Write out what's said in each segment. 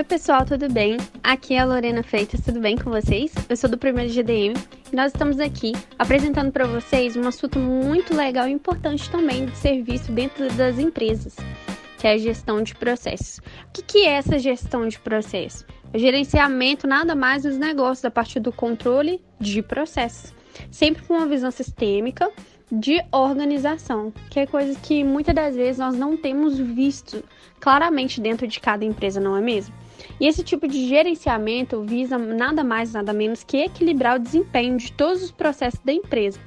Oi, pessoal, tudo bem? Aqui é a Lorena Freitas, tudo bem com vocês? Eu sou do primeiro GDM e nós estamos aqui apresentando para vocês um assunto muito legal e importante também de serviço dentro das empresas, que é a gestão de processos. O que, é essa gestão de processos? O gerenciamento nada mais dos negócios a partir do controle de processos, sempre com uma visão sistêmica de organização, que é coisa que muitas das vezes nós não temos visto claramente dentro de cada empresa, não é mesmo? E esse tipo de gerenciamento visa nada mais, nada menos que equilibrar o desempenho de todos os processos da empresa,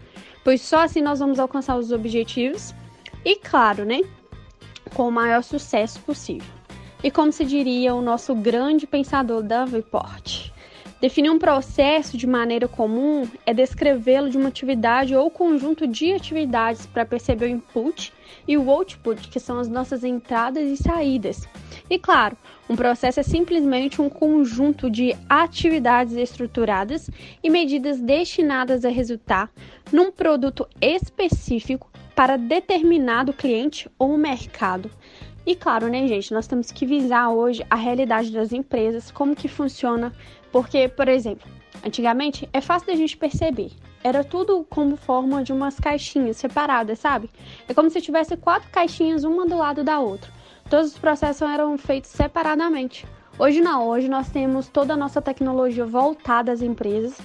pois só assim nós vamos alcançar os objetivos e, claro, né, com o maior sucesso possível. E como se diria o nosso grande pensador Davenport, Definir um processo de maneira comum é descrevê-lo de uma atividade ou conjunto de atividades para perceber o input e o output, que são as nossas entradas e saídas. E claro, um processo é simplesmente um conjunto de atividades estruturadas e medidas destinadas a resultar num produto específico para determinado cliente ou mercado. E claro, né, gente, nós temos que visar hoje a realidade das empresas, como que funciona, porque, por exemplo, antigamente é fácil da gente perceber. Era tudo como forma de umas caixinhas separadas, sabe? É como se tivesse quatro caixinhas uma do lado da outra. Todos os processos eram feitos separadamente. Hoje não, hoje nós temos toda a nossa tecnologia voltada às empresas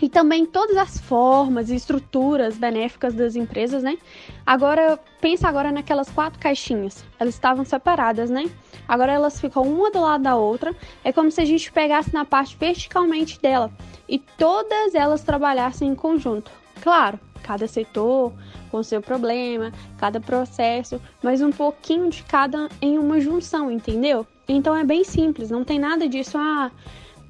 e também todas as formas e estruturas benéficas das empresas, né? Agora, pensa agora naquelas quatro caixinhas. Elas estavam separadas, né? Agora elas ficam uma do lado da outra. É como se a gente pegasse na parte verticalmente dela e todas elas trabalhassem em conjunto. Claro, cada setor com seu problema, cada processo, mas um pouquinho de cada em uma junção, entendeu? Então é bem simples, não tem nada disso. Ah,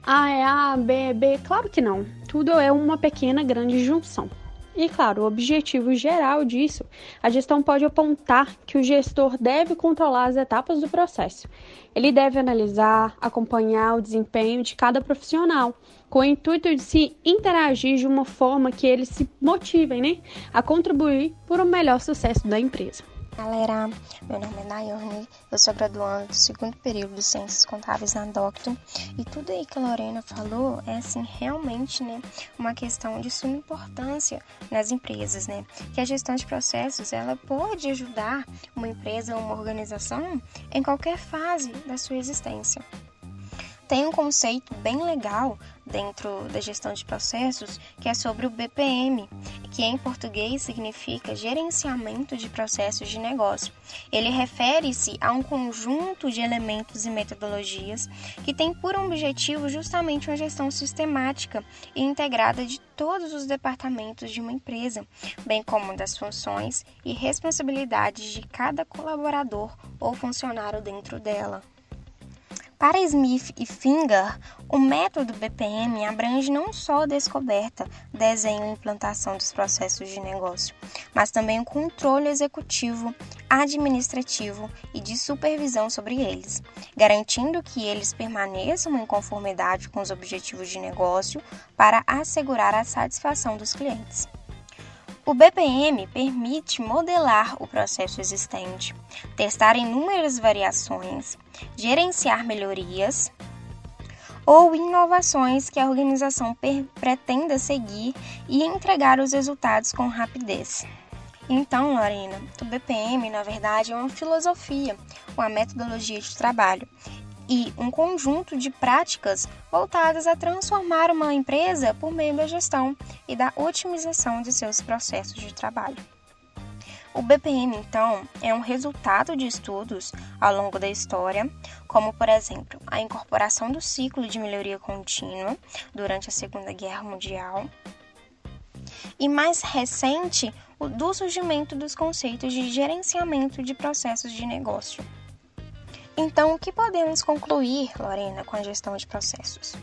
a é A, B é B? Claro que não. Tudo é uma pequena grande junção. E claro, o objetivo geral disso, a gestão pode apontar que o gestor deve controlar as etapas do processo. Ele deve analisar, acompanhar o desempenho de cada profissional, com o intuito de se interagir de uma forma que eles se motivem né, a contribuir para o melhor sucesso da empresa. Galera, meu nome é Nayane, eu sou graduanda do segundo período de Ciências Contábeis na Docto e tudo aí que a Lorena falou é assim realmente, né, uma questão de suma importância nas empresas, né? Que a gestão de processos, ela pode ajudar uma empresa ou uma organização em qualquer fase da sua existência. Tem um conceito bem legal dentro da gestão de processos que é sobre o BPM, que em português significa gerenciamento de processos de negócio. Ele refere-se a um conjunto de elementos e metodologias que tem por objetivo justamente uma gestão sistemática e integrada de todos os departamentos de uma empresa, bem como das funções e responsabilidades de cada colaborador ou funcionário dentro dela. Para Smith e Finger, o método BPM abrange não só a descoberta, desenho e implantação dos processos de negócio, mas também o controle executivo, administrativo e de supervisão sobre eles, garantindo que eles permaneçam em conformidade com os objetivos de negócio para assegurar a satisfação dos clientes. O BPM permite modelar o processo existente, testar inúmeras variações, gerenciar melhorias ou inovações que a organização pretenda seguir e entregar os resultados com rapidez. Então, Lorena, o BPM, na verdade, é uma filosofia, uma metodologia de trabalho e um conjunto de práticas voltadas a transformar uma empresa por meio da gestão e da otimização de seus processos de trabalho. O BPM, então, é um resultado de estudos ao longo da história, como, por exemplo, a incorporação do ciclo de melhoria contínua durante a Segunda Guerra Mundial, e mais recente, o do surgimento dos conceitos de gerenciamento de processos de negócio. Então, o que podemos concluir, Lorena, com a gestão de processos?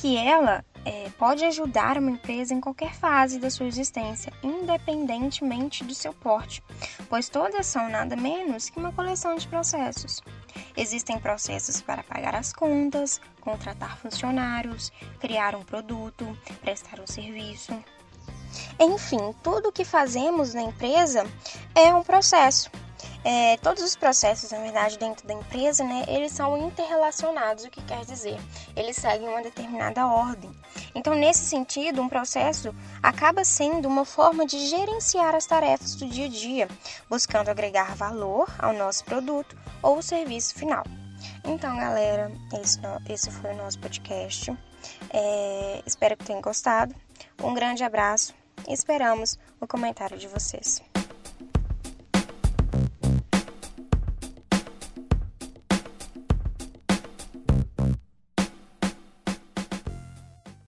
Que ela é, pode ajudar uma empresa em qualquer fase da sua existência, independentemente do seu porte, pois todas são nada menos que uma coleção de processos. Existem processos para pagar as contas, contratar funcionários, criar um produto, prestar um serviço. Enfim, tudo o que fazemos na empresa é um processo é, todos os processos, na verdade, dentro da empresa, né, eles são interrelacionados, o que quer dizer? Eles seguem uma determinada ordem. Então, nesse sentido, um processo acaba sendo uma forma de gerenciar as tarefas do dia a dia, buscando agregar valor ao nosso produto ou serviço final. Então, galera, esse, esse foi o nosso podcast. É, espero que tenham gostado. Um grande abraço e esperamos o comentário de vocês.